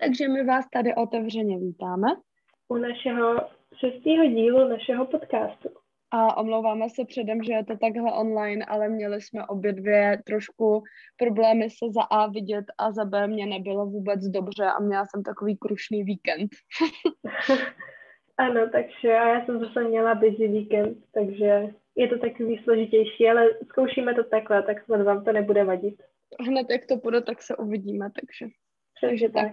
Takže my vás tady otevřeně vítáme. U našeho šestého dílu našeho podcastu. A omlouváme se předem, že je to takhle online, ale měli jsme obě dvě trošku problémy se za A vidět a za B mě nebylo vůbec dobře a měla jsem takový krušný víkend. ano, takže a já jsem zase měla busy víkend, takže je to takový složitější, ale zkoušíme to takhle, tak snad vám to nebude vadit. Hned jak to bude, tak se uvidíme, takže. Takže tak.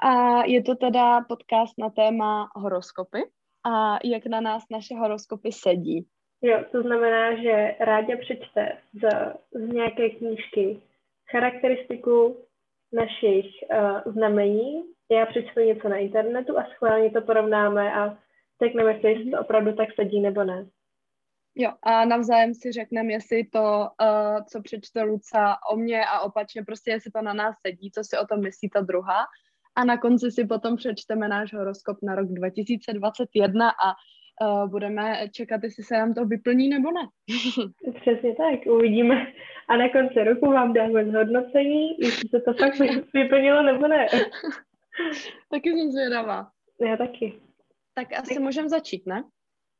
A je to teda podcast na téma horoskopy a jak na nás naše horoskopy sedí. Jo, to znamená, že Rádě přečte z, z nějaké knížky charakteristiku našich uh, znamení, já přečtu něco na internetu a schválně to porovnáme a řekneme jestli to opravdu tak sedí nebo ne. Jo, a navzájem si řekneme, jestli to, uh, co přečte Luca o mě a opačně, prostě jestli to na nás sedí, co si o tom myslí ta druhá a na konci si potom přečteme náš horoskop na rok 2021 a uh, budeme čekat, jestli se nám to vyplní nebo ne. Přesně tak, uvidíme. A na konci roku vám dáme zhodnocení, jestli se to fakt vyplnilo nebo ne. taky jsem zvědavá. Já taky. Tak asi tak. můžeme začít, ne?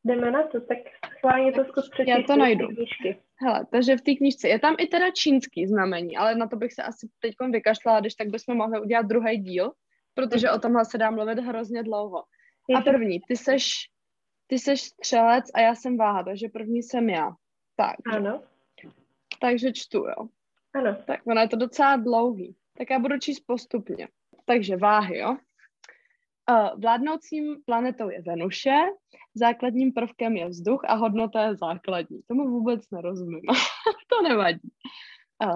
Jdeme na to, tak schválně to zkus přečíst. Já to najdu. Knížky. Hele, takže v té knižce je tam i teda čínský znamení, ale na to bych se asi teď vykašlala, když tak bychom mohli udělat druhý díl, protože o tomhle se dá mluvit hrozně dlouho. A první, ty seš, ty seš střelec a já jsem váha, takže první jsem já. Tak. Ano. Takže čtu, jo. Ano. Tak ono je to docela dlouhý. Tak já budu číst postupně. Takže váhy, jo. Vládnoucím planetou je Venuše, základním prvkem je vzduch a hodnota je základní. Tomu vůbec nerozumím. to nevadí.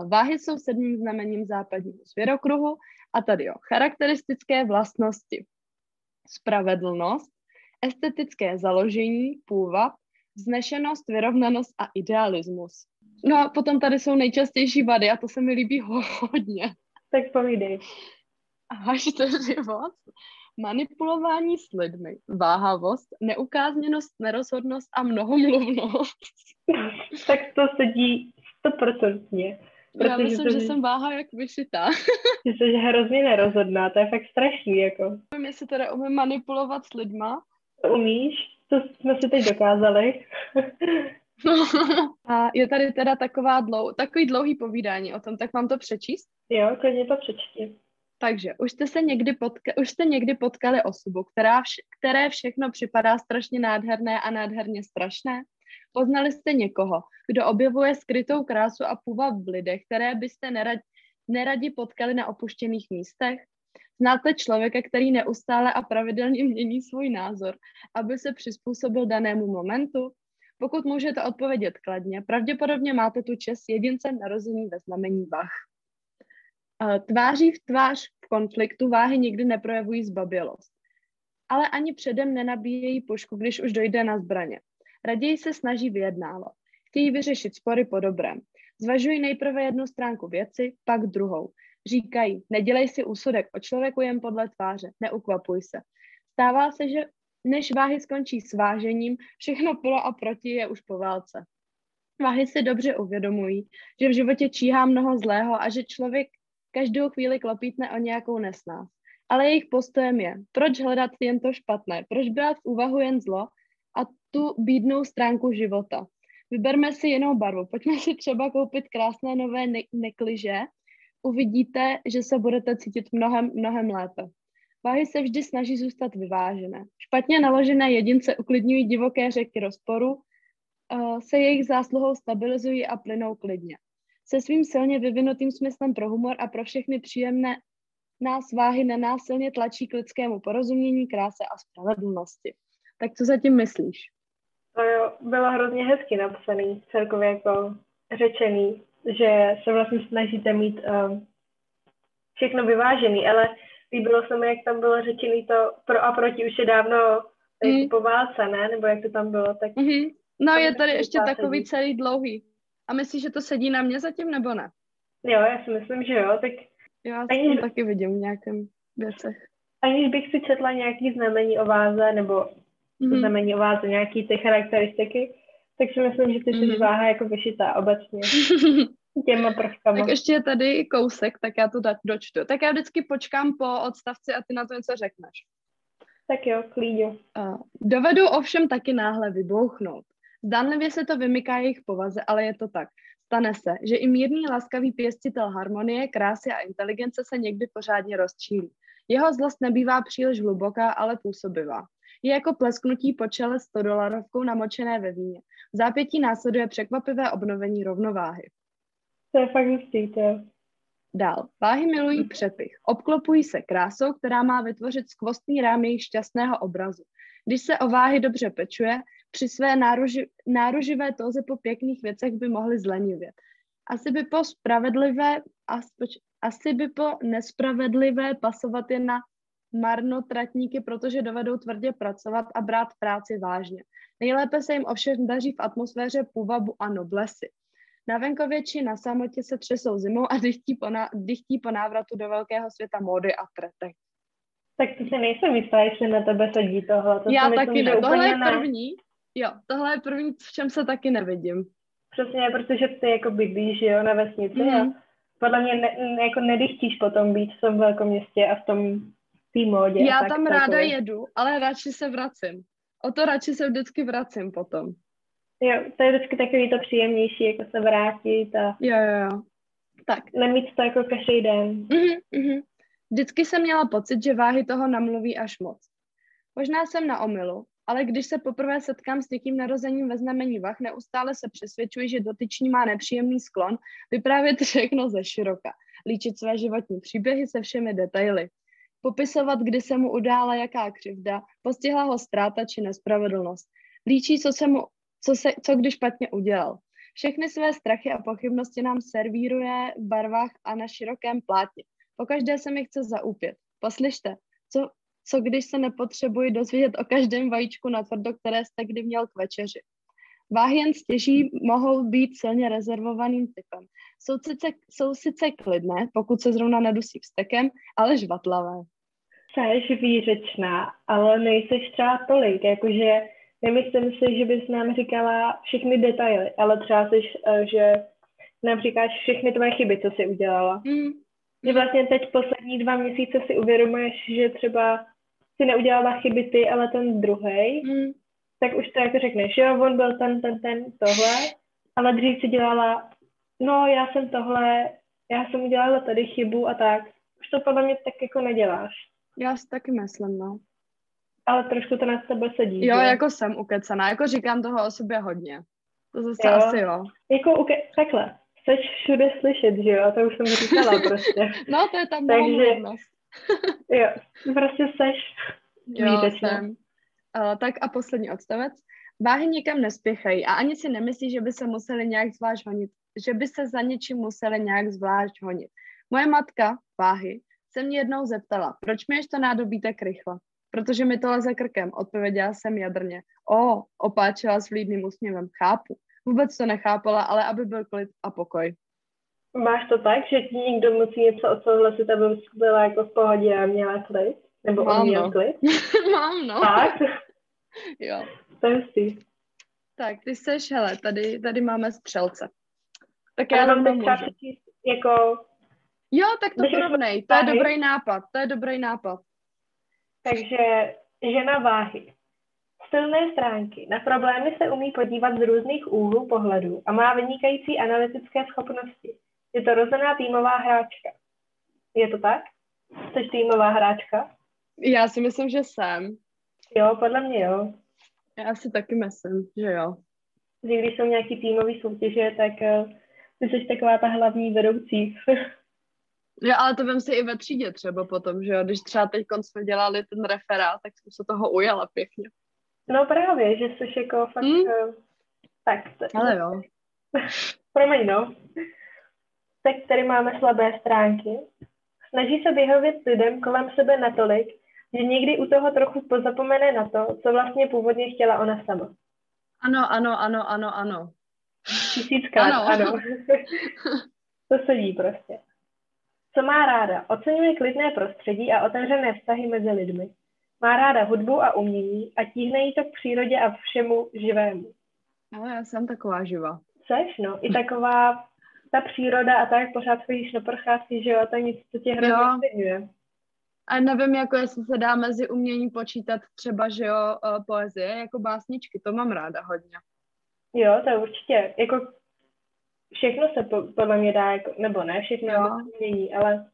Váhy jsou sedmým znamením západního zvěrokruhu a tady jo, charakteristické vlastnosti. Spravedlnost, estetické založení, půvab, vznešenost, vyrovnanost a idealismus. No a potom tady jsou nejčastější vady a to se mi líbí hodně. Tak povídej. Až to život, manipulování s lidmi, váhavost, neukázněnost, nerozhodnost a mnohomluvnost. tak to sedí stoprocentně. Já myslím, to, že jsem váha jak vyšitá. Že jsi hrozně nerozhodná, to je fakt strašný, jako. Nevím, jestli teda umím manipulovat s lidma. To umíš, to jsme si teď dokázali. A je tady teda taková dlou, takový dlouhý povídání o tom, tak mám to přečíst? Jo, klidně to přečti. Takže už jste se někdy, potka- už jste někdy potkali osobu, která vš- které všechno připadá strašně nádherné a nádherně strašné? Poznali jste někoho, kdo objevuje skrytou krásu a půvab v lidech, které byste nerad, neradi potkali na opuštěných místech? Znáte člověka, který neustále a pravidelně mění svůj názor, aby se přizpůsobil danému momentu? Pokud můžete odpovědět kladně, pravděpodobně máte tu čest jedince narození ve znamení Vach. Tváří v tvář v konfliktu váhy nikdy neprojevují zbabělost, ale ani předem nenabíjejí pušku, když už dojde na zbraně. Raději se snaží vyjednávat. Chtějí vyřešit spory po dobrém. Zvažují nejprve jednu stránku věci, pak druhou. Říkají, nedělej si úsudek o člověku jen podle tváře, neukvapuj se. Stává se, že než váhy skončí s vážením, všechno pro a proti je už po válce. Váhy si dobře uvědomují, že v životě číhá mnoho zlého a že člověk každou chvíli klopítne o nějakou nesnás. Ale jejich postojem je, proč hledat jen to špatné, proč brát v úvahu jen zlo a tu bídnou stránku života. Vyberme si jinou barvu, pojďme si třeba koupit krásné nové ne- nekliže, uvidíte, že se budete cítit mnohem, mnohem lépe. Váhy se vždy snaží zůstat vyvážené. Špatně naložené jedince uklidňují divoké řeky rozporu, uh, se jejich zásluhou stabilizují a plynou klidně. Se svým silně vyvinutým smyslem pro humor a pro všechny příjemné nás váhy nenásilně tlačí k lidskému porozumění, kráse a spravedlnosti. Tak co zatím myslíš? To jo, bylo hrozně hezky napsaný, celkově jako řečený, že se vlastně snažíte mít um, všechno vyvážený, ale líbilo se mi, jak tam bylo řečený to pro a proti už je dávno mm. po válce, ne? Nebo jak to tam bylo, tak... Mm-hmm. No je tady ještě takový celý dlouhý. A myslíš, že to sedí na mě zatím, nebo ne? Jo, já si myslím, že jo, tak... Já aniž... to taky vidím v nějakém věcech. Aniž bych si četla nějaký znamení o váze, nebo mm-hmm. váze, nějaký ty charakteristiky, tak si myslím, že ty jsi mm-hmm. váha jako vyšitá obecně. těma prvkama. Tak ještě je tady kousek, tak já to da- dočtu. Tak já vždycky počkám po odstavci a ty na to něco řekneš. Tak jo, klíďo. Uh, dovedu ovšem taky náhle vybouchnout. Zdánlivě se to vymyká jejich povaze, ale je to tak. Stane se, že i mírný laskavý pěstitel harmonie, krásy a inteligence se někdy pořádně rozčílí. Jeho zlost nebývá příliš hluboká, ale působivá. Je jako plesknutí po čele 100 dolarovkou namočené ve víně. V zápětí následuje překvapivé obnovení rovnováhy. To je fakt hustý, to je. Dál. Váhy milují přepich. Obklopují se krásou, která má vytvořit skvostný rám jejich šťastného obrazu. Když se o váhy dobře pečuje, při své náruži, náruživé toze po pěkných věcech by mohly zlenivět. Asi by po spravedlivé, aspoč, asi by po nespravedlivé pasovat je na marnotratníky, protože dovedou tvrdě pracovat a brát práci vážně. Nejlépe se jim ovšem daří v atmosféře půvabu a noblesy. Na venkově či na samotě se třesou zimou a dychtí po, na, dychtí po návratu do velkého světa módy a tretek. Tak to si nejsem jistá, jestli na tebe sedí tohle. To Já si taky myslím, ne. Tohle je úplně ne. první. Jo, tohle je první, v čem se taky nevidím. Přesně, protože ty jako bydlíš, jo, na vesnici Mhm. a podle mě ne, ne, jako nedychtíš potom být v tom velkom městě a v tom té módě. Já tak tam ráda celkově. jedu, ale radši se vracím. O to radši se vždycky vracím potom. Jo, to je vždycky takový to příjemnější, jako se vrátit a Jo, jo, jo. Tak. nemít to jako každý den. Mhm, mhm. Vždycky jsem měla pocit, že váhy toho namluví až moc. Možná jsem na omylu, ale když se poprvé setkám s někým narozením ve znamení vah, neustále se přesvědčuji, že dotyčný má nepříjemný sklon vyprávět všechno ze široka, líčit své životní příběhy se všemi detaily, popisovat, kdy se mu udála jaká křivda, postihla ho ztráta či nespravedlnost, líčí, co, se mu, co, se, co kdy špatně udělal. Všechny své strachy a pochybnosti nám servíruje v barvách a na širokém plátně. Pokaždé se mi chce zaúpět. Poslyšte, co, co když se nepotřebuji dozvědět o každém vajíčku na tvrdo, které jste kdy měl k večeři. Váhy jen stěží mohou být silně rezervovaným typem. Jsou sice, jsou sice klidné, pokud se zrovna nedusí vstekem, ale žvatlavé. Seš výřečná, ale nejseš třeba tolik, jakože nemyslím si, že bys nám říkala všechny detaily, ale třeba seš, eh, že nám říkáš všechny tvoje chyby, co jsi udělala. Mm. Že vlastně teď poslední dva měsíce si uvědomuješ, že třeba si neudělala chyby ty, ale ten druhý, Mm. Tak už to jako řekneš, jo, on byl ten, ten, ten, tohle, ale dřív si dělala, no já jsem tohle, já jsem udělala tady chybu a tak. Už to podle mě tak jako neděláš. Já si taky myslím, no. Ale trošku to na tebe sedí. Jo, že? jako jsem ukecaná, jako říkám toho o sobě hodně. To zase Jo. asi jo. Jako uke- takhle, jsi všude slyšet, že jo, to už jsem říkala prostě. No, to je ta Takže-. Jo, prostě seš Jo, jsem. Uh, tak a poslední odstavec. Váhy nikam nespěchají a ani si nemyslí, že by se museli nějak zvlášť honit, že by se za něčím museli nějak zvlášť honit. Moje matka, Váhy, se mě jednou zeptala, proč mi to nádobí tak rychle? Protože mi to leze krkem, odpověděla jsem jadrně. O, opáčela s vlídným úsměvem, chápu. Vůbec to nechápala, ale aby byl klid a pokoj. Máš to tak, že ti někdo musí něco odsouhlasit, aby byla jako v pohodě a měla klid? Nebo on Mám, měl no. klid? Mám, no. Tak, Jo. to je hustý. Tak, ty seš, hele, tady, tady máme střelce. Tak Já já mám rovnou teď třeba můžu. přečíst jako, Jo, tak to Můžeš porovnej, to je dobrý nápad, to je dobrý nápad. takže žena váhy. Silné stránky. Na problémy se umí podívat z různých úhlů pohledu a má vynikající analytické schopnosti. Je to rozená týmová hráčka. Je to tak? Jsi týmová hráčka? Já si myslím, že jsem. Jo, podle mě jo. Já si taky myslím, že jo. Že když jsou nějaký týmový soutěže, tak uh, ty jsi taková ta hlavní vedoucí. Jo, ale to vem si i ve třídě třeba potom, že jo. Když třeba teď jsme dělali ten referát, tak jsem se toho ujala pěkně. no právě, že jsi jako fakt... Hmm. Uh, tak, to, Ale jo. promiň no. Tak tady máme slabé stránky. Snaží se vyhovět lidem kolem sebe natolik, že někdy u toho trochu pozapomene na to, co vlastně původně chtěla ona sama. Ano, ano, ano, ano, ano. Tisíckrát, Ano. ano. to sedí prostě. Co má ráda? Oceňuje klidné prostředí a otevřené vztahy mezi lidmi. Má ráda hudbu a umění a tíhne jí to k přírodě a všemu živému. Ale já jsem taková živá. Seš, no, i taková ta příroda a tak pořád chodíš na procházky, že jo, a to je nic, co tě hrozně. A nevím, jako jestli se dá mezi umění počítat třeba, že jo, uh, poezie, jako básničky, to mám ráda hodně. Jo, to je určitě, jako všechno se po, podle mě dá, jako, nebo ne všechno jo. umění, ale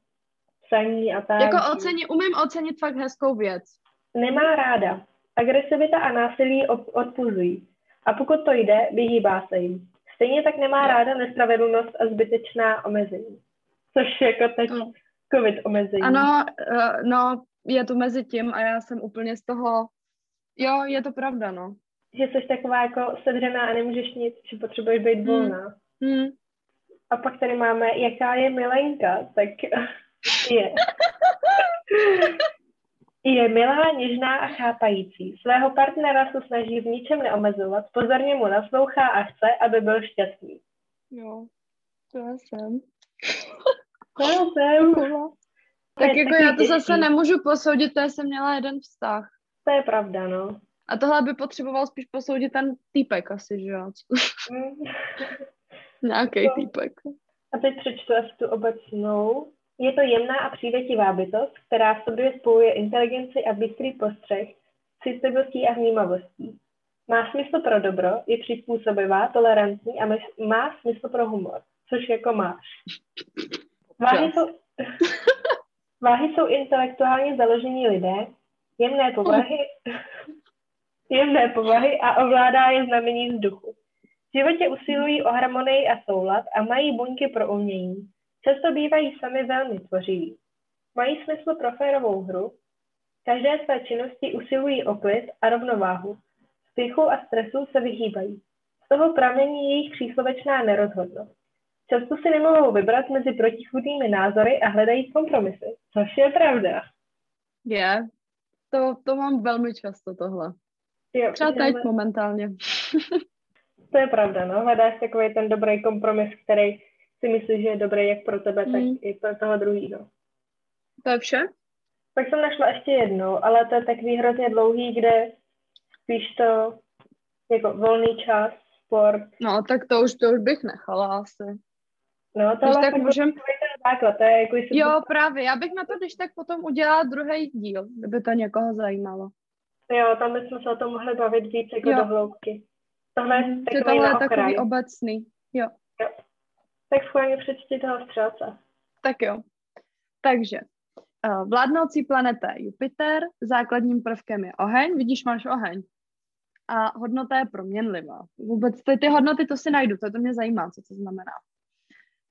psaní a tak. Jako oceni, umím ocenit fakt hezkou věc. Nemá ráda. Agresivita a násilí odpuzují. A pokud to jde, vyhýbá se jim. Stejně tak nemá jo. ráda nespravedlnost a zbytečná omezení. Což jako teď no. Covid omezení. Ano, uh, no, je to mezi tím a já jsem úplně z toho, jo, je to pravda, no. Že jsi taková jako sedřená a nemůžeš nic, že potřebuješ být hmm. volná. Hmm. Hmm. A pak tady máme, jaká je milenka, tak je. Je milá, něžná a chápající. Svého partnera se snaží v ničem neomezovat, pozorně mu naslouchá a chce, aby byl šťastný. Jo, to já jsem. To já jsem. Tak jako já to zase nemůžu posoudit, to jsem měla jeden vztah. To je pravda, no. A tohle by potřeboval spíš posoudit ten týpek asi, že jo? Mm. Nějaký no. týpek. A teď přečtu asi tu obecnou. Je to jemná a přívětivá bytost, která v sobě spojuje inteligenci a bystrý postřeh, citlivostí a vnímavostí. Má smysl pro dobro, je přizpůsobivá, tolerantní a má smysl pro humor, což jako máš. Váhy jsou, váhy jsou intelektuálně založení lidé, jemné povahy, jemné povahy a ovládá je znamení vzduchu. V životě usilují o harmonii a soulad a mají buňky pro umění. Často bývají sami velmi tvořiví. Mají smysl pro férovou hru, každé své činnosti usilují o klid a rovnováhu. Spěchu a stresu se vyhýbají. Z toho pramení jejich příslovečná nerozhodnost. Často si nemohou vybrat mezi protichudnými názory a hledají kompromisy, což je pravda. Je, yeah. to, to mám velmi často tohle. Jo, Třeba teď máme... momentálně. to je pravda, no. Hledáš takový ten dobrý kompromis, který si myslíš, že je dobrý jak pro tebe, mm. tak i pro toho druhého. To je vše? Pak jsem našla ještě jednu, ale to je takový hrozně dlouhý, kde spíš to jako volný čas, sport. No, tak to už, to už bych nechala asi. No, to tak můžem... základ, to je jako Jo, to... právě, já bych na to když tak potom udělala druhý díl, kdyby to někoho zajímalo. Jo, tam bychom se o tom mohli bavit víc jako jo. do hloubky. Tohle je takový, tohle je takový obecný, jo. jo. Tak schválně přečti toho střelce. Tak jo. Takže, uh, vládnoucí planeta je Jupiter, základním prvkem je oheň, vidíš, máš oheň. A hodnota je proměnlivá. Vůbec ty, ty hodnoty, to si najdu, to, to mě zajímá, co to znamená.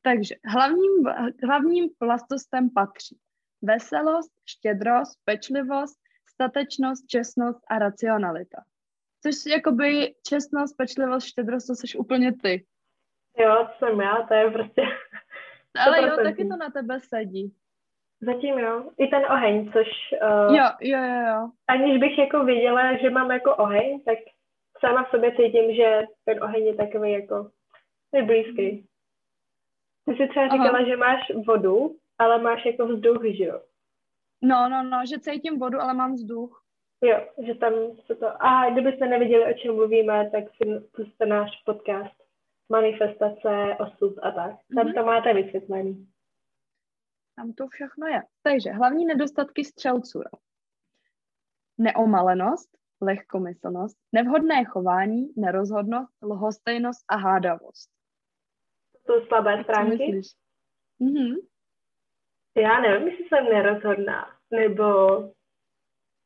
Takže hlavním, hlavním vlastostem patří veselost, štědrost, pečlivost, statečnost, čestnost a racionalita. Což jakoby čestnost, pečlivost, štědrost, to jsi úplně ty. Jo, to jsem já, to je prostě... Ale jo, taky to na tebe sedí. Zatím jo. I ten oheň, což... Uh, jo, jo, jo, jo. Aniž bych jako viděla, že mám jako oheň, tak sama v sobě cítím, že ten oheň je takový jako blízký. Ty jsi třeba říkala, Aha. že máš vodu, ale máš jako vzduch, že jo? No, no, no, že cítím vodu, ale mám vzduch. Jo, že tam se to... A kdybyste neviděli, o čem mluvíme, tak si puste náš podcast manifestace, osud a tak. Tam mm-hmm. to máte vysvětlený. Tam to všechno je. Takže hlavní nedostatky střelců. Neomalenost, lehkomyslnost, nevhodné chování, nerozhodnost, lhostejnost a hádavost. To jsou slabé stránky? Mm-hmm. Já nevím, jestli jsem nerozhodná, nebo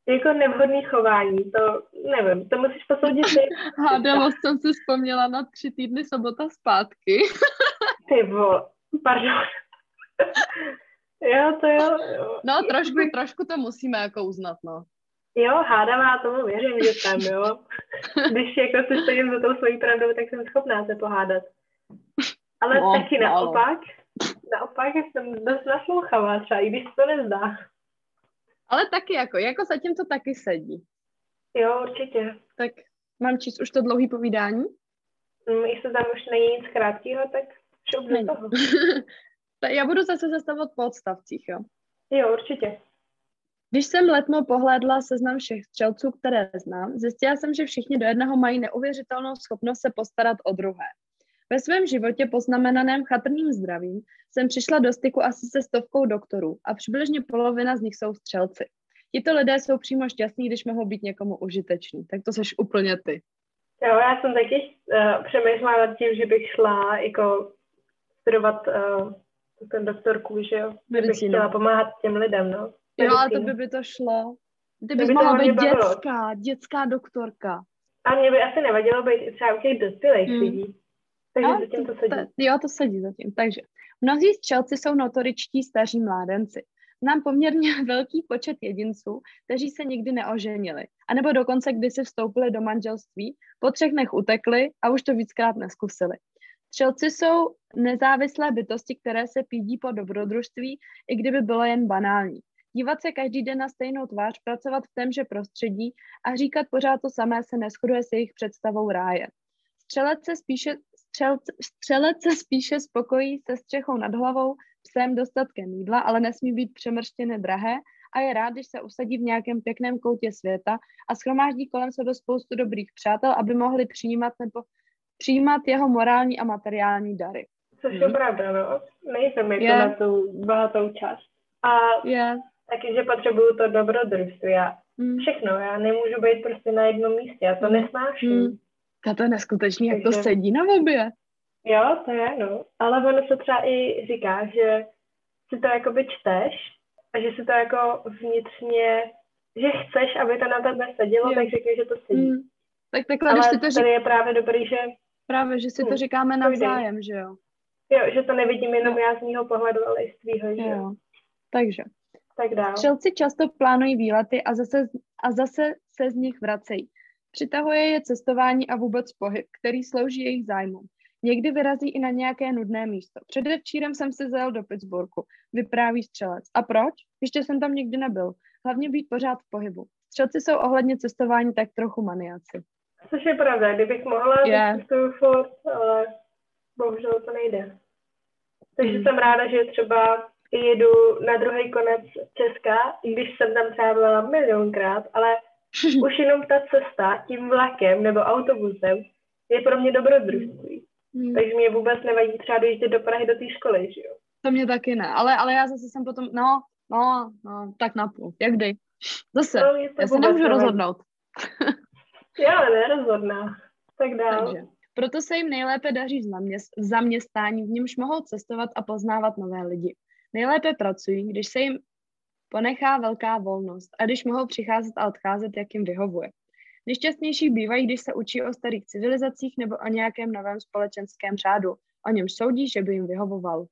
jako nevhodný chování, to nevím, to musíš posoudit ty. Hádavost jsem si vzpomněla na tři týdny sobota zpátky. ty vo, pardon. jo, to jo. jo. No, trošku, trošku to musíme jako uznat, no. Jo, hádavá, tomu věřím, že tam, jo. Když jako si stojím za tou svojí pravdou, tak jsem schopná se pohádat. Ale no, taky naopak, naopak jsem dost naslouchavá třeba, i když to nezdá. Ale taky jako, jako zatím to taky sedí. Jo, určitě. Tak mám číst už to dlouhý povídání? Mm, jestli tam už není nic krátkého, tak šup do toho. Já budu zase zastavovat po odstavcích, jo? Jo, určitě. Když jsem letmo pohlédla seznam všech střelců, které znám, zjistila jsem, že všichni do jednoho mají neuvěřitelnou schopnost se postarat o druhé. Ve svém životě poznamenaném chatrným zdravím jsem přišla do styku asi se stovkou doktorů a přibližně polovina z nich jsou střelci. Tito lidé jsou přímo šťastní, když mohou být někomu užiteční. Tak to seš úplně ty. Jo, já jsem taky uh, přemýšlela nad tím, že bych šla jako studovat uh, ten doktorku, že jo? Že bych chtěla pomáhat těm lidem, no. Jo, ale to by by to šlo. Ty bys mohla být dětská, dětská doktorka. A mě by asi nevadilo být třeba u těch dospělých hmm. lidí. Takže no, zatím to, sedí. To, jo, to sedí zatím. Takže mnozí střelci jsou notoričtí staří mládenci. Znám poměrně velký počet jedinců, kteří se nikdy neoženili, anebo dokonce kdysi vstoupili do manželství, po třech dnech utekli a už to víckrát neskusili. Střelci jsou nezávislé bytosti, které se pídí po dobrodružství, i kdyby bylo jen banální. Dívat se každý den na stejnou tvář, pracovat v témže prostředí a říkat pořád to samé se neschoduje s jejich představou ráje. Střelec se spíše, střelc, střelec se spíše spokojí se střechou nad hlavou, psem, dostatkem jídla, ale nesmí být přemrštěné drahé a je rád, když se usadí v nějakém pěkném koutě světa a schromáždí kolem sebe spoustu dobrých přátel, aby mohli přijímat nebo přijímat jeho morální a materiální dary. Což je hmm. pravda, no. Nejsem jako yeah. na tu bohatou část. A yeah. taky, že potřebuju to dobrodružství. Já hmm. všechno, já nemůžu být prostě na jednom místě, já to hmm. nesnáším. Hmm. A to je neskutečný, jak to sedí na obě. Jo, to je, no. Ale ono se třeba i říká, že si to jakoby čteš a že si to jako vnitřně, že chceš, aby to na tebe sedělo, jo. tak řekni, že to sedí. Mm. Tak takhle, Ale když si to řík... je právě dobrý, že... Právě, že si to hm, říkáme navzájem, že jo? Jo, že to nevidím jenom já z mého pohledu, ale i z tvýho, že jo. Takže. Tak dál. Střelci často plánují výlety a zase, a zase se z nich vracejí. Přitahuje je cestování a vůbec pohyb, který slouží jejich zájmům. Někdy vyrazí i na nějaké nudné místo. Předevčírem jsem se zajel do Pittsburghu, vypráví střelec. A proč? Ještě jsem tam nikdy nebyl. Hlavně být pořád v pohybu. Střelci jsou ohledně cestování tak trochu maniaci. Což je pravda, kdybych mohla, yeah. cestuju furt, ale bohužel to nejde. Takže mm. jsem ráda, že třeba jedu na druhý konec Česka, i když jsem tam třeba byla milionkrát, ale už jenom ta cesta tím vlakem nebo autobusem je pro mě dobrodružství. Hmm. Takže mě vůbec nevadí třeba dojíždět do Prahy do té školy, že jo? To mě taky ne, ale, ale já zase jsem potom, no, no, no, tak napůl, jak kdy. Zase, no, já se nemůžu nevadí. rozhodnout. já nerozhodná. Tak dál. Takže, proto se jim nejlépe daří v zaměstnání, v němž mohou cestovat a poznávat nové lidi. Nejlépe pracují, když se jim ponechá velká volnost a když mohou přicházet a odcházet, jak jim vyhovuje. Nejšťastnější bývají, když se učí o starých civilizacích nebo o nějakém novém společenském řádu. O něm soudí, že by jim vyhovoval.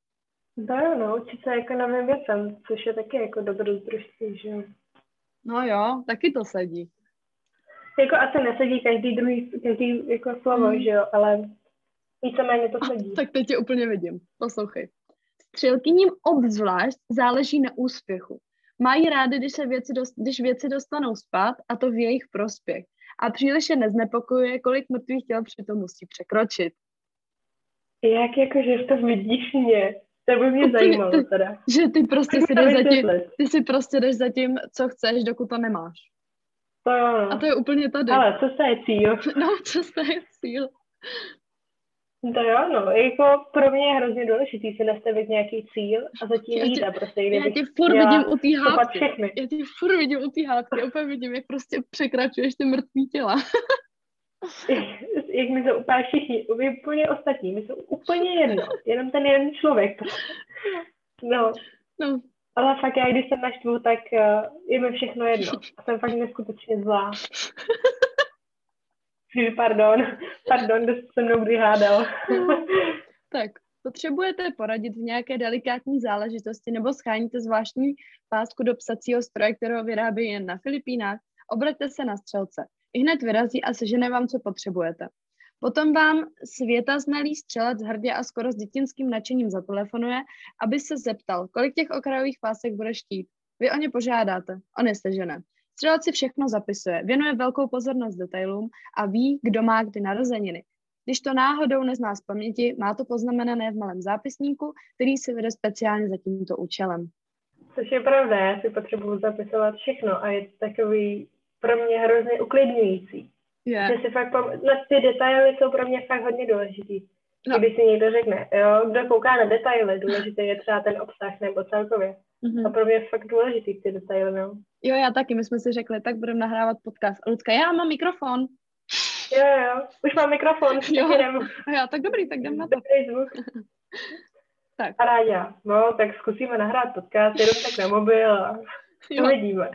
No jo, no, učit se jako novým věcem, což je taky jako dobrodružství, že jo. No jo, taky to sedí. Jako asi nesedí každý druhý, každý jako slovo, hmm. že jo, ale víceméně to sedí. A, tak teď tě úplně vidím, poslouchej. Střelkyním obzvlášť záleží na úspěchu. Mají rády, když, se věci dost, když věci dostanou spát a to v jejich prospěch a příliš je neznepokojuje, kolik mrtvých těl přitom musí překročit. Jak jako, že to vidíš mě? To by mě zajímalo teda. Že ty prostě si jdeš zatím, ty si prostě jdeš za tím, co chceš, dokud to nemáš. To jo. A to je úplně tady. Ale co je cíl? No, co je cíl. To jo, no, jako pro mě je hrozně důležitý si nastavit nějaký cíl a zatím jít a prostě jde. Já tě furt vidím u té hádky. Já tě furt vidím u té hádky, úplně vidím, jak prostě překračuješ ty mrtvý těla. jak mi jsou úplně všichni, úplně ostatní, mi jsou úplně jedno, jenom ten jeden člověk. No. no. Ale fakt já, když jsem naštvu, tak uh, je mi všechno jedno. A jsem fakt neskutečně zlá. Pardon, pardon, kdo se mnou kdy hádal. tak, potřebujete poradit v nějaké delikátní záležitosti nebo scháníte zvláštní pásku do psacího stroje, kterého vyrábí jen na Filipínách, obraťte se na střelce. I hned vyrazí a sežene vám, co potřebujete. Potom vám světa znalý střelec hrdě a skoro s dětinským nadšením zatelefonuje, aby se zeptal, kolik těch okrajových pásek bude štít. Vy o ně požádáte, on je sežene. Střelec si všechno zapisuje, věnuje velkou pozornost detailům a ví, kdo má kdy narozeniny. Když to náhodou nezná z paměti, má to poznamenané v malém zápisníku, který si vede speciálně za tímto účelem. Což je pravda, já si potřebuju zapisovat všechno a je to takový pro mě hrozně uklidňující. Yeah. Že si fakt pom- no, ty detaily jsou pro mě fakt hodně důležitý. No. Když si někdo řekne, jo, kdo kouká na detaily, důležitý je třeba ten obsah nebo celkově. Mm-hmm. A pro mě je fakt důležitý ty detaily, no. Jo, já taky, my jsme si řekli, tak budeme nahrávat podcast. A Lucka, já mám mikrofon. Jo, jo, už mám mikrofon, jo. A já, tak dobrý, tak jdem na to. tak. A ráda, no, tak zkusíme nahrát podcast, jenom tak na mobil a uvidíme.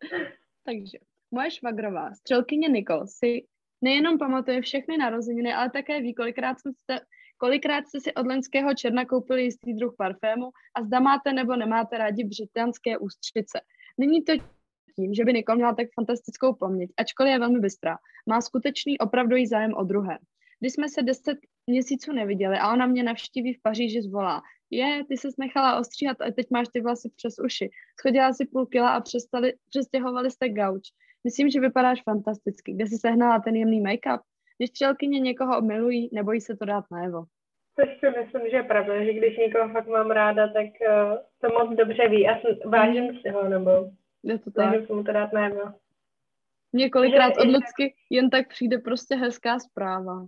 Takže, moje švagrová, střelkyně Nikol, si nejenom pamatuje všechny narozeniny, ale také ví, kolikrát jste, kolikrát jste si od loňského černa koupili jistý druh parfému a zda máte nebo nemáte rádi břitanské ústřice. Není to tím, že by Nikol měla tak fantastickou paměť, ačkoliv je velmi bystrá. Má skutečný opravdový zájem o druhé. Když jsme se deset měsíců neviděli a ona mě navštíví v Paříži zvolá. Je, ty se nechala ostříhat a teď máš ty vlasy přes uši. Schodila si půl kila a přestali, přestěhovali jste gauč. Myslím, že vypadáš fantasticky. Kde jsi sehnala ten jemný make-up? Když střelkyně někoho milují, nebojí se to dát najevo. To si myslím, že je pravda, že když někoho fakt mám ráda, tak uh, to moc dobře ví a vážím si ho, nebo je to tak. mu to dát najevo. Mně kolikrát od Lucky jen tak přijde prostě hezká zpráva.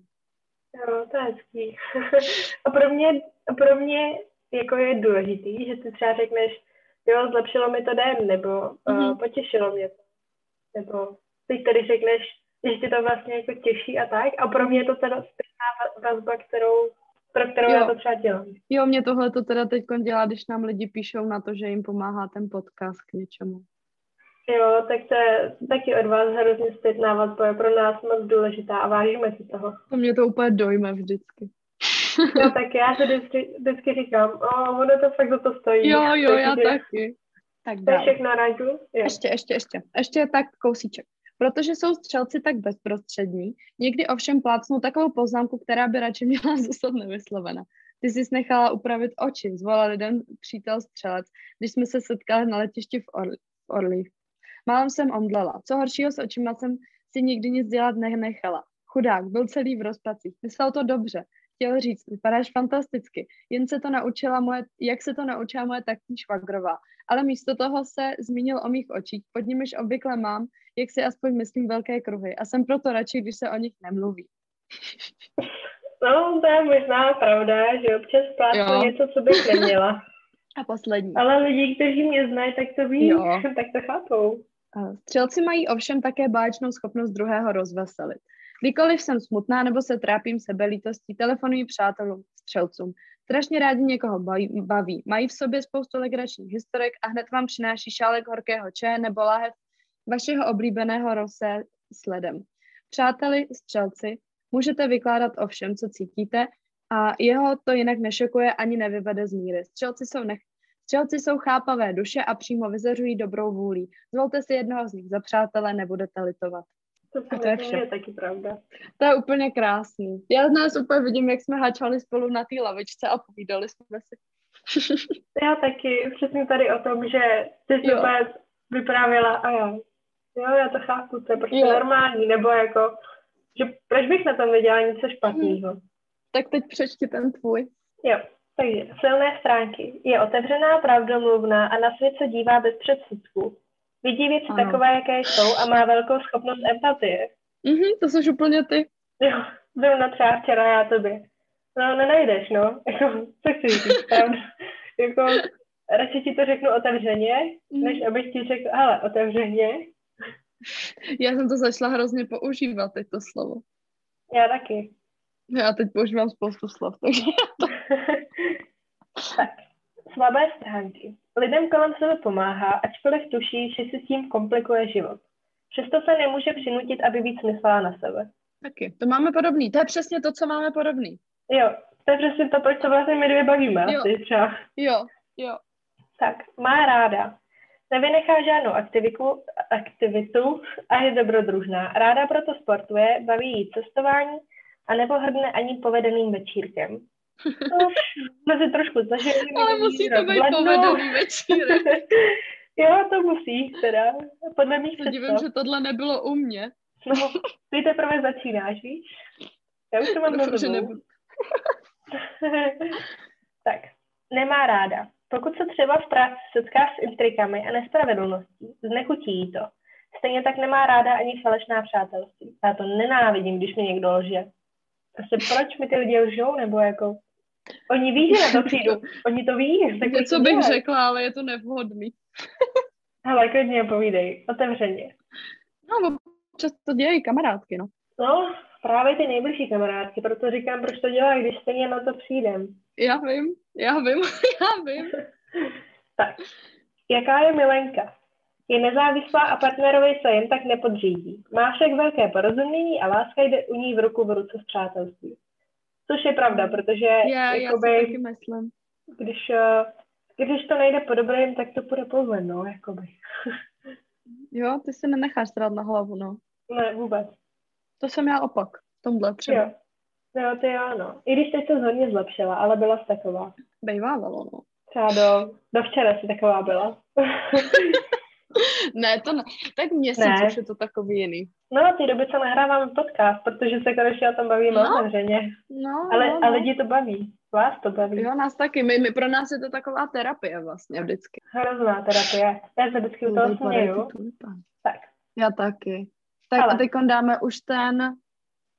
Jo, to je hezký. a pro mě, pro mě jako je důležitý, že ty třeba řekneš, jo, zlepšilo mi to den, nebo mm-hmm. uh, potěšilo mě to. Nebo ty tady řekneš, že ti to vlastně jako těší a tak. A pro mě je to teda stejná vazba, kterou, pro kterou jo. já to třeba dělám. Jo, mě tohle to teda teď dělá, když nám lidi píšou na to, že jim pomáhá ten podcast k něčemu. Jo, tak to je taky od vás hrozně zpětná vazba, je pro nás moc důležitá a vážíme si toho. To mě to úplně dojme vždycky. No tak já se vždycky, vždycky říkám, o, ono to fakt za to stojí. Jo, jo, já taky. Tak to je všechno, Ráďu? Ještě, ještě, ještě. Ještě tak kousíček. Protože jsou střelci tak bezprostřední, někdy ovšem plácnou takovou poznámku, která by radši měla zůstat nevyslovena. Ty jsi nechala upravit oči, zvolal jeden přítel střelec, když jsme se setkali na letišti v, Orli, v Orly. Málem jsem omdlela. Co horšího s očima jsem si nikdy nic dělat nenechala. Chudák, byl celý v rozpacích. Myslel to dobře. Chtěl říct, vypadáš fantasticky. Jen se to naučila moje, jak se to naučila moje taktní švagrová. Ale místo toho se zmínil o mých očích, pod nimiž obvykle mám, jak si aspoň myslím, velké kruhy. A jsem proto radši, když se o nich nemluví. No, to je možná pravda, že občas plácnu něco, co bych neměla. A poslední. Ale lidi, kteří mě znají, tak to ví, jo. tak to chápou. Střelci mají ovšem také báječnou schopnost druhého rozveselit. Kdykoliv jsem smutná nebo se trápím sebelítostí, telefonuji přátelům, střelcům. Strašně rádi někoho baví. Mají v sobě spoustu legračních historek a hned vám přináší šálek horkého če nebo láhev vašeho oblíbeného rose s ledem. Přáteli, střelci, můžete vykládat o všem, co cítíte a jeho to jinak nešokuje ani nevyvede z míry. Střelci jsou nech, Střelci jsou chápavé duše a přímo vyzařují dobrou vůli. Zvolte si jednoho z nich za přátele, nebudete litovat. To, to je vše. je taky pravda. To je úplně krásný. Já z nás úplně vidím, jak jsme hačali spolu na té lavičce a povídali jsme si. já taky, přesně tady o tom, že ty jsi úplně vyprávěla a já, jo, já to chápu, to je prostě jo. normální, nebo jako, že proč bych na tom nedělala něco špatného. Hmm. Tak teď přečti ten tvůj. Jo, takže silné stránky. Je otevřená, pravdomluvná a na svět se dívá bez předsudků. Vidí věci ano. takové, jaké jsou a má velkou schopnost empatie. Mhm, to jsi úplně ty. Jo, na třeba včera já tobě. No, nenajdeš, no. Jako, co chci říct, pravda. jako, radši ti to řeknu otevřeně, mm. než abych ti řekl, ale otevřeně. Já jsem to začala hrozně používat, teď to slovo. Já taky. Já teď používám spoustu slov, takže to... tak, slabé stránky. Lidem kolem sebe pomáhá, ačkoliv tuší, že si s tím komplikuje život. Přesto se nemůže přinutit, aby víc myslela na sebe. Taky, to máme podobný. To je přesně to, co máme podobný. Jo, to je přesně to, proč se vlastně my dvě bavíme. Jo. Asi třeba. jo, jo. Tak, má ráda. Nevynechá žádnou aktivitu, aktivitu a je dobrodružná. Ráda proto sportuje, baví jí cestování, a nebo hrdne ani povedeným večírkem. No, jsme si trošku zažili. Ale musí to být povedený večírek. jo, to musí, teda. Podle mých představ. Divím, že tohle nebylo u mě. No, ty teprve začínáš, víš? Já už to mám Doufám, že nebudu. tak, nemá ráda. Pokud se třeba v práci setká s intrikami a nespravedlností, znechutí jí to. Stejně tak nemá ráda ani falešná přátelství. Já to nenávidím, když mi někdo lže. Prostě proč mi ty lidi lžou, nebo jako... Oni ví, že na to přijdu. Oni to ví. Tak Něco bych dělat. řekla, ale je to nevhodný. Hele, klidně povídej, otevřeně. No, občas to dělají kamarádky, no. No, právě ty nejbližší kamarádky, proto říkám, proč to dělá, když stejně na to přijdem. Já vím, já vím, já vím. tak, jaká je Milenka? Je nezávislá a partnerovi se jen tak nepodřídí. Má však velké porozumění a láska jde u ní v ruku v ruce s přátelstvím. Což je pravda, protože já, jakoby, já taky myslím. Když, eh, když to nejde po dobrém, tak to půjde po zlém, no, jakoby. jo, ty se nenecháš strát na hlavu, no. Ne, vůbec. To jsem já opak, v tomhle třeba. Jo. No, to jo, no. I když teď se hodně zlepšila, ale byla jsi taková. Bejvávalo, no. Třeba do, do včera si taková byla. ne, to ne. Tak měsíc ne. už je to takový jiný. No, ty doby, co nahráváme podcast, protože se konečně o tom bavíme no. otevřeně. No, ale, no, no. ale lidi to baví. Vás to baví. Jo, nás taky. My, my, pro nás je to taková terapie vlastně vždycky. Hrozná terapie. Já se vždycky u toho směju. Tak. Já taky. Tak ale. a teď dáme už ten...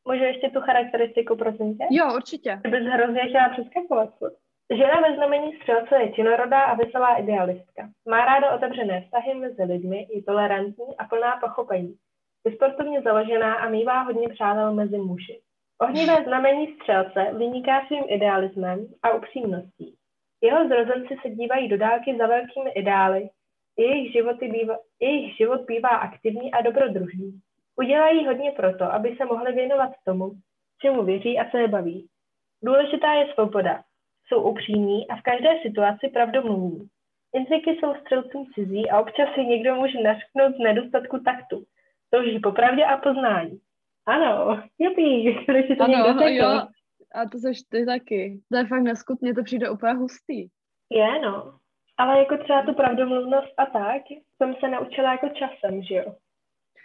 Můžu ještě tu charakteristiku, prosím tě? Jo, určitě. Ty bys hrozně chtěla přeskakovat. Žena ve znamení střelce je činorodá a veselá idealistka. Má ráda otevřené vztahy mezi lidmi, je tolerantní a plná pochopení. Je sportovně založená a mývá hodně přátel mezi muži. Ohnivé znamení střelce vyniká svým idealismem a upřímností. Jeho zrozenci se dívají do dálky za velkými ideály, jejich, životy býva, jejich život bývá aktivní a dobrodružný. Udělají hodně proto, aby se mohli věnovat tomu, čemu věří a co je baví. Důležitá je svoboda. Jsou upřímní a v každé situaci pravdomluví. Intriky jsou střelcům cizí a občas si někdo může nařknout z nedostatku taktu. Touží po pravdě a poznání. Ano, jupí, když si to ano, někdo jo. A to seš ty taky. To je fakt neskutně, to přijde úplně hustý. Je, no. Ale jako třeba tu pravdomluvnost a tak jsem se naučila jako časem, že jo.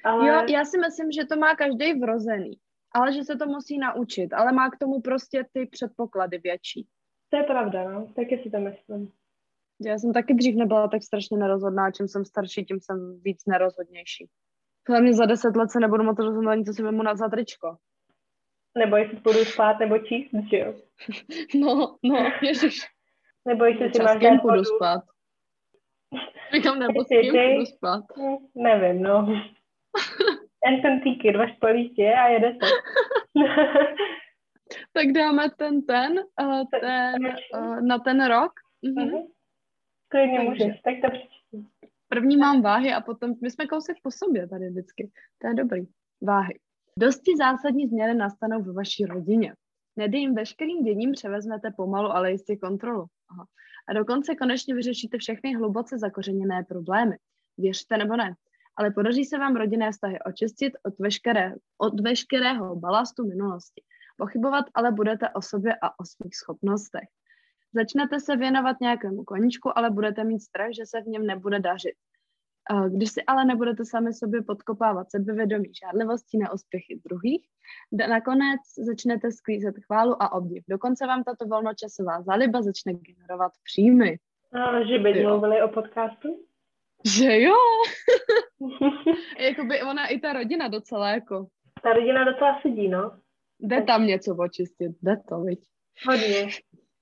Ale... Jo, já si myslím, že to má každý vrozený, ale že se to musí naučit, ale má k tomu prostě ty předpoklady větší. To je pravda, no, taky si to myslím. Já jsem taky dřív nebyla tak strašně nerozhodná, čím jsem starší, tím jsem víc nerozhodnější. Hlavně za deset let se nebudu moc rozhodnout ani, co si vemu na zatričko. Nebo jestli budu spát nebo číst, že jo? No, no, ježiš. Nebo jestli si máš dát budu spát. Říkám, nebo s kým budu spát. Nevím, no. Jen ten týky, dva špalíky a jede se. tak dáme ten ten, uh, ten uh, na ten rok. Mhm. Uh-huh. Klidně můžeš, tak to přečtu. První mám váhy a potom, my jsme kousek po sobě tady vždycky. To je dobrý. Váhy. Dosti zásadní změny nastanou ve vaší rodině. Nedej veškerým děním převezmete pomalu, ale jistě kontrolu. Aha. A dokonce konečně vyřešíte všechny hluboce zakořeněné problémy. Věřte nebo ne. Ale podaří se vám rodinné vztahy očistit od, veškeré, od veškerého balastu minulosti. Pochybovat ale budete o sobě a o svých schopnostech. Začnete se věnovat nějakému koničku, ale budete mít strach, že se v něm nebude dařit. Když si ale nebudete sami sobě podkopávat sebevědomí žádlivostí na úspěchy druhých, nakonec začnete sklízet chválu a obdiv. Dokonce vám tato volnočasová záliba začne generovat příjmy. Ale že by mluvili o podcastu? Že jo. Jakoby ona i ta rodina docela jako. Ta rodina docela sedí, no. Jde tam něco očistit, jde to, viď? Hodně.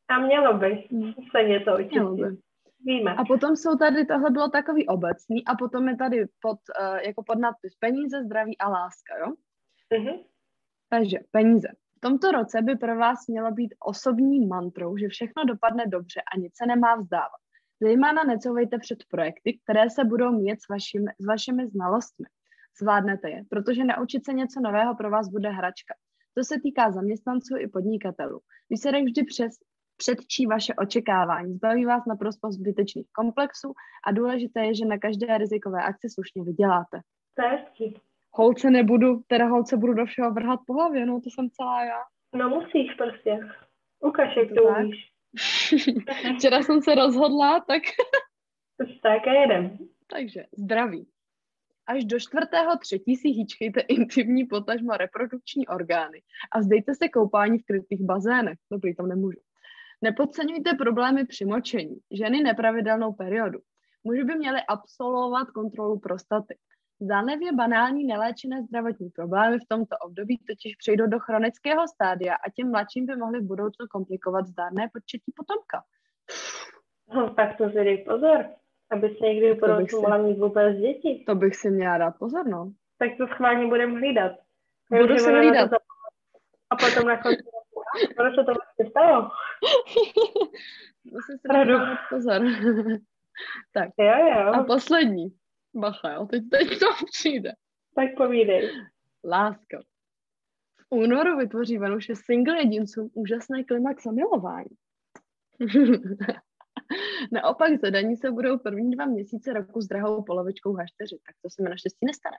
A mělo by se něco očistit. Víme. A potom jsou tady, tohle bylo takový obecný, a potom je tady pod, uh, jako pod nadpis peníze, zdraví a láska, jo? Mm-hmm. Takže peníze. V tomto roce by pro vás mělo být osobní mantrou, že všechno dopadne dobře a nic se nemá vzdávat. Zejména necouvejte před projekty, které se budou mít s vašimi, s vašimi znalostmi. Zvládnete je, protože naučit se něco nového pro vás bude hračka. To se týká zaměstnanců i podnikatelů. Výsledek vždy přes, předčí vaše očekávání, zbaví vás naprosto zbytečných komplexů a důležité je, že na každé rizikové akci slušně vyděláte. To je hezký. Holce nebudu, teda holce budu do všeho vrhat po hlavě, no to jsem celá já. No musíš prostě. Ukaž, jak to, to umíš. Včera jsem se rozhodla, tak... tak a jedem. Takže zdraví. Až do čtvrtého třetí si hýčkejte intimní potažmo reprodukční orgány a vzdejte se koupání v krytých bazénech. Dobrý, tam nemůžu. Nepodceňujte problémy při močení. Ženy nepravidelnou periodu. Muži by měli absolvovat kontrolu prostaty. Zdánlivě banální neléčené zdravotní problémy v tomto období totiž přejdou do chronického stádia a těm mladším by mohly v budoucnu komplikovat zdárné početí potomka. No, tak to si dej pozor, aby se někdy v budoucnu mohla mít vůbec děti. To bych si měla dát pozor, no. Tak to schválně budeme hlídat. Budu se hlídat. A potom na konci ono se to vlastně stalo. Musím si pozor. tak. Jo, jo. A poslední. Bacha, jo, teď, teď to přijde. Tak povídej. Láska. V únoru vytvoří Venuše single jedincům úžasné klimax milování. Naopak zadaní se budou první dva měsíce roku s drahou polovičkou hašteři, tak to se mi naštěstí nestane.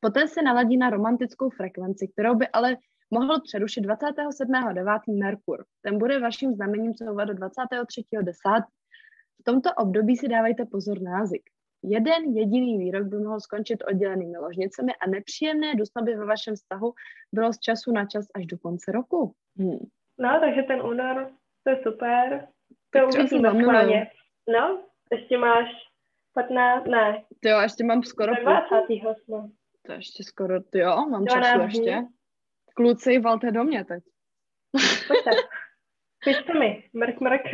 Poté se naladí na romantickou frekvenci, kterou by ale mohl přerušit 27.9. Merkur. Ten bude vaším znamením couvat do 23.10. V tomto období si dávejte pozor na jazyk. Jeden jediný výrok by mohl skončit oddělenými ložnicemi a nepříjemné dusno by ve vašem vztahu bylo z času na čas až do konce roku. Hmm. No, takže ten únor, to je super. To uvidíme schválně. No, ještě máš 15, ne. Ty jo, ještě mám skoro 28. To ještě skoro, ty jo, mám času ještě. Kluci, valte do mě teď. Pojďte. Pište mi, mrk, mrk.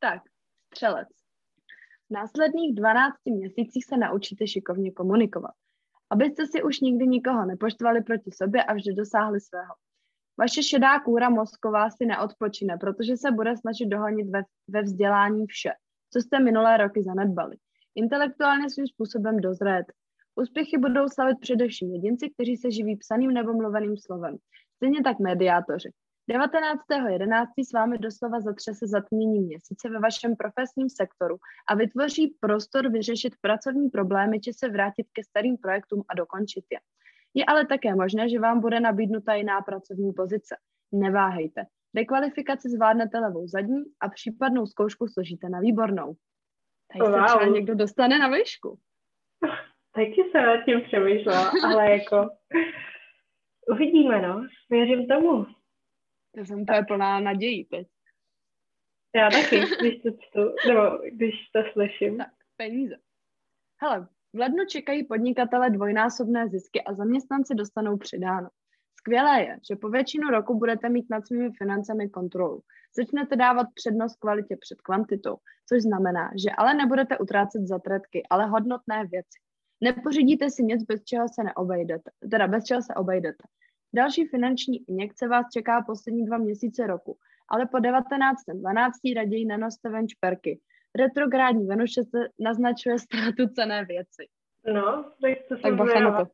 tak, střelec. V následných 12 měsících se naučíte šikovně komunikovat, abyste si už nikdy nikoho nepoštvali proti sobě a vždy dosáhli svého. Vaše šedá kůra mozková si neodpočine, protože se bude snažit dohonit ve, ve vzdělání vše, co jste minulé roky zanedbali. Intelektuálně svým způsobem dozrét. Úspěchy budou slavit především jedinci, kteří se živí psaným nebo mluveným slovem. Stejně tak mediátoři. 19.11. s vámi doslova zatřese zatmění měsíce ve vašem profesním sektoru a vytvoří prostor vyřešit pracovní problémy či se vrátit ke starým projektům a dokončit je. Je ale také možné, že vám bude nabídnuta jiná pracovní pozice. Neváhejte. Dekvalifikaci zvládnete levou zadní a případnou zkoušku složíte na výbornou. Tady wow. se třeba někdo dostane na výšku. Taky se nad tím přemýšlela, ale jako uvidíme, no. Věřím tomu. Já jsem úplně plná nadějí teď. Já taky, když to čtu, nebo když to slyším. Tak, peníze. Hele, v lednu čekají podnikatele dvojnásobné zisky a zaměstnanci dostanou přidáno. Skvělé je, že po většinu roku budete mít nad svými financemi kontrolu. Začnete dávat přednost kvalitě před kvantitou, což znamená, že ale nebudete utrácet za tretky, ale hodnotné věci. Nepořídíte si nic, bez čeho se neobejdete, teda bez čeho se obejdete. Další finanční injekce vás čeká poslední dva měsíce roku, ale po 19.12. raději nenoste ven šperky. Retrográdní Venuše se naznačuje ztrátu cené věci. No, tak to tak na to.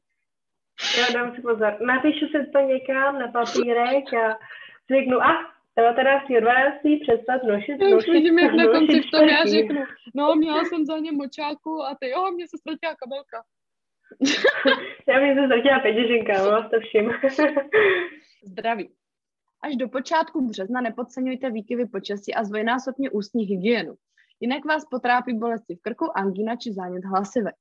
Já dám si pozor. Napíšu si to někam na papírek a řeknu, a 19.12. přestat nošit, Já už vidím, jak na konci v tom já řeknu, no měla jsem za ně močáku a ty, jo, mě se ztratila kabelka. Já mě se ztratila peněženka, no, to všim. Zdraví. Až do počátku března nepodceňujte výkyvy počasí a zvojnásobně ústní hygienu. Jinak vás potrápí bolesti v krku, angina či zánět hlasivek.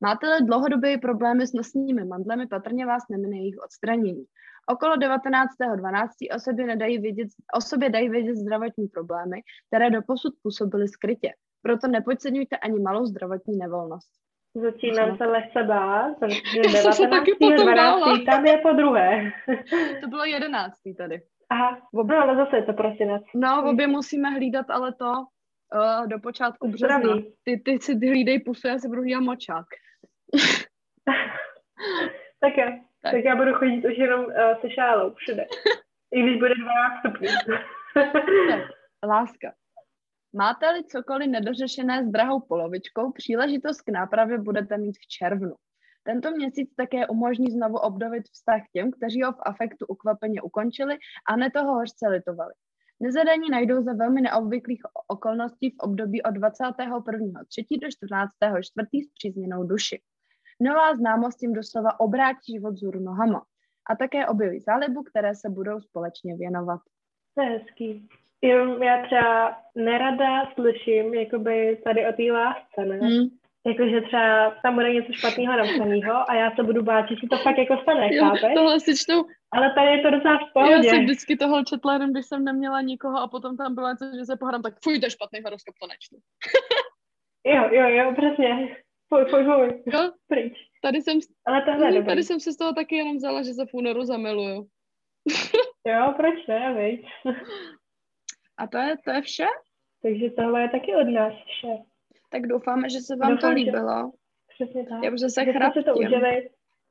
Máte-li dlouhodobé problémy s nosními mandlemi, patrně vás nemine jejich odstranění. Okolo 19.12. o sobě, nedají vědět, o sobě dají vědět zdravotní problémy, které doposud působily skrytě. Proto nepodceňujte ani malou zdravotní nevolnost. Začínám se lehce bát, protože 19. 12. tam je po druhé. to bylo 11. tady. Aha, obě, no ale zase je to prosinec. No, obě musíme hlídat, ale to uh, do počátku března. Ty, ty si hlídej pusu, já si budu hlídat močák. tak jo, tak. tak já budu chodit už jenom uh, se šálou všude. I když bude 12 stupňů. Láska. Máte-li cokoliv nedořešené s drahou polovičkou, příležitost k nápravě budete mít v červnu. Tento měsíc také umožní znovu obdovit vztah těm, kteří ho v afektu ukvapeně ukončili a ne toho hořce litovali. Nezadaní najdou za velmi neobvyklých okolností v období od 21.3. do 14.4. s přízněnou duši. Nová známost tím doslova obrátí život zůru nohama a také objeví zálibu, které se budou společně věnovat. To je hezký. Jenom já třeba nerada slyším jakoby tady o té lásce, ne? Hmm. Jakože třeba tam bude něco špatného napsaného a já se budu bát, že si to fakt jako stane, jo, chápeš? Tohle si čtou. Ale tady je to docela v pohodě. Já jsem vždycky toho četla, jenom když jsem neměla nikoho a potom tam bylo něco, že se pohádám, tak fuj, to je špatný horoskop, to nečtu. jo, jo, jo, přesně. Pojď, pojď, pojď. No, Pryč. tady jsem, Ale tohle je tady, tady jsem si z toho taky jenom vzala, že se v únoru zamiluju. Jo, proč ne, viď? A to je, to je vše? Takže tohle je taky od nás vše. Tak doufáme, že se vám Doufám, to že- líbilo. Přesně tak. Já už zase Že si to chraptím. užili.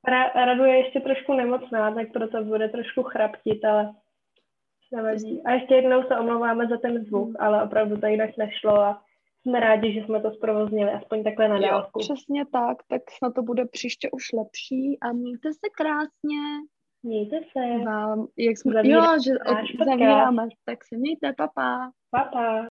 Ra- Radu je ještě trošku nemocná, tak proto bude trošku chraptit, ale nevadí. A ještě jednou se omlouváme za ten zvuk, ale opravdu to jinak nešlo a jsme rádi, že jsme to zprovoznili, aspoň takhle na Jo, dálku. přesně tak, tak snad to bude příště už lepší a mějte se krásně. Mějte se. Vám, jak jsme, Zavíráme jo, že od, zavíráme, tak se mějte, papa. Pa, pa.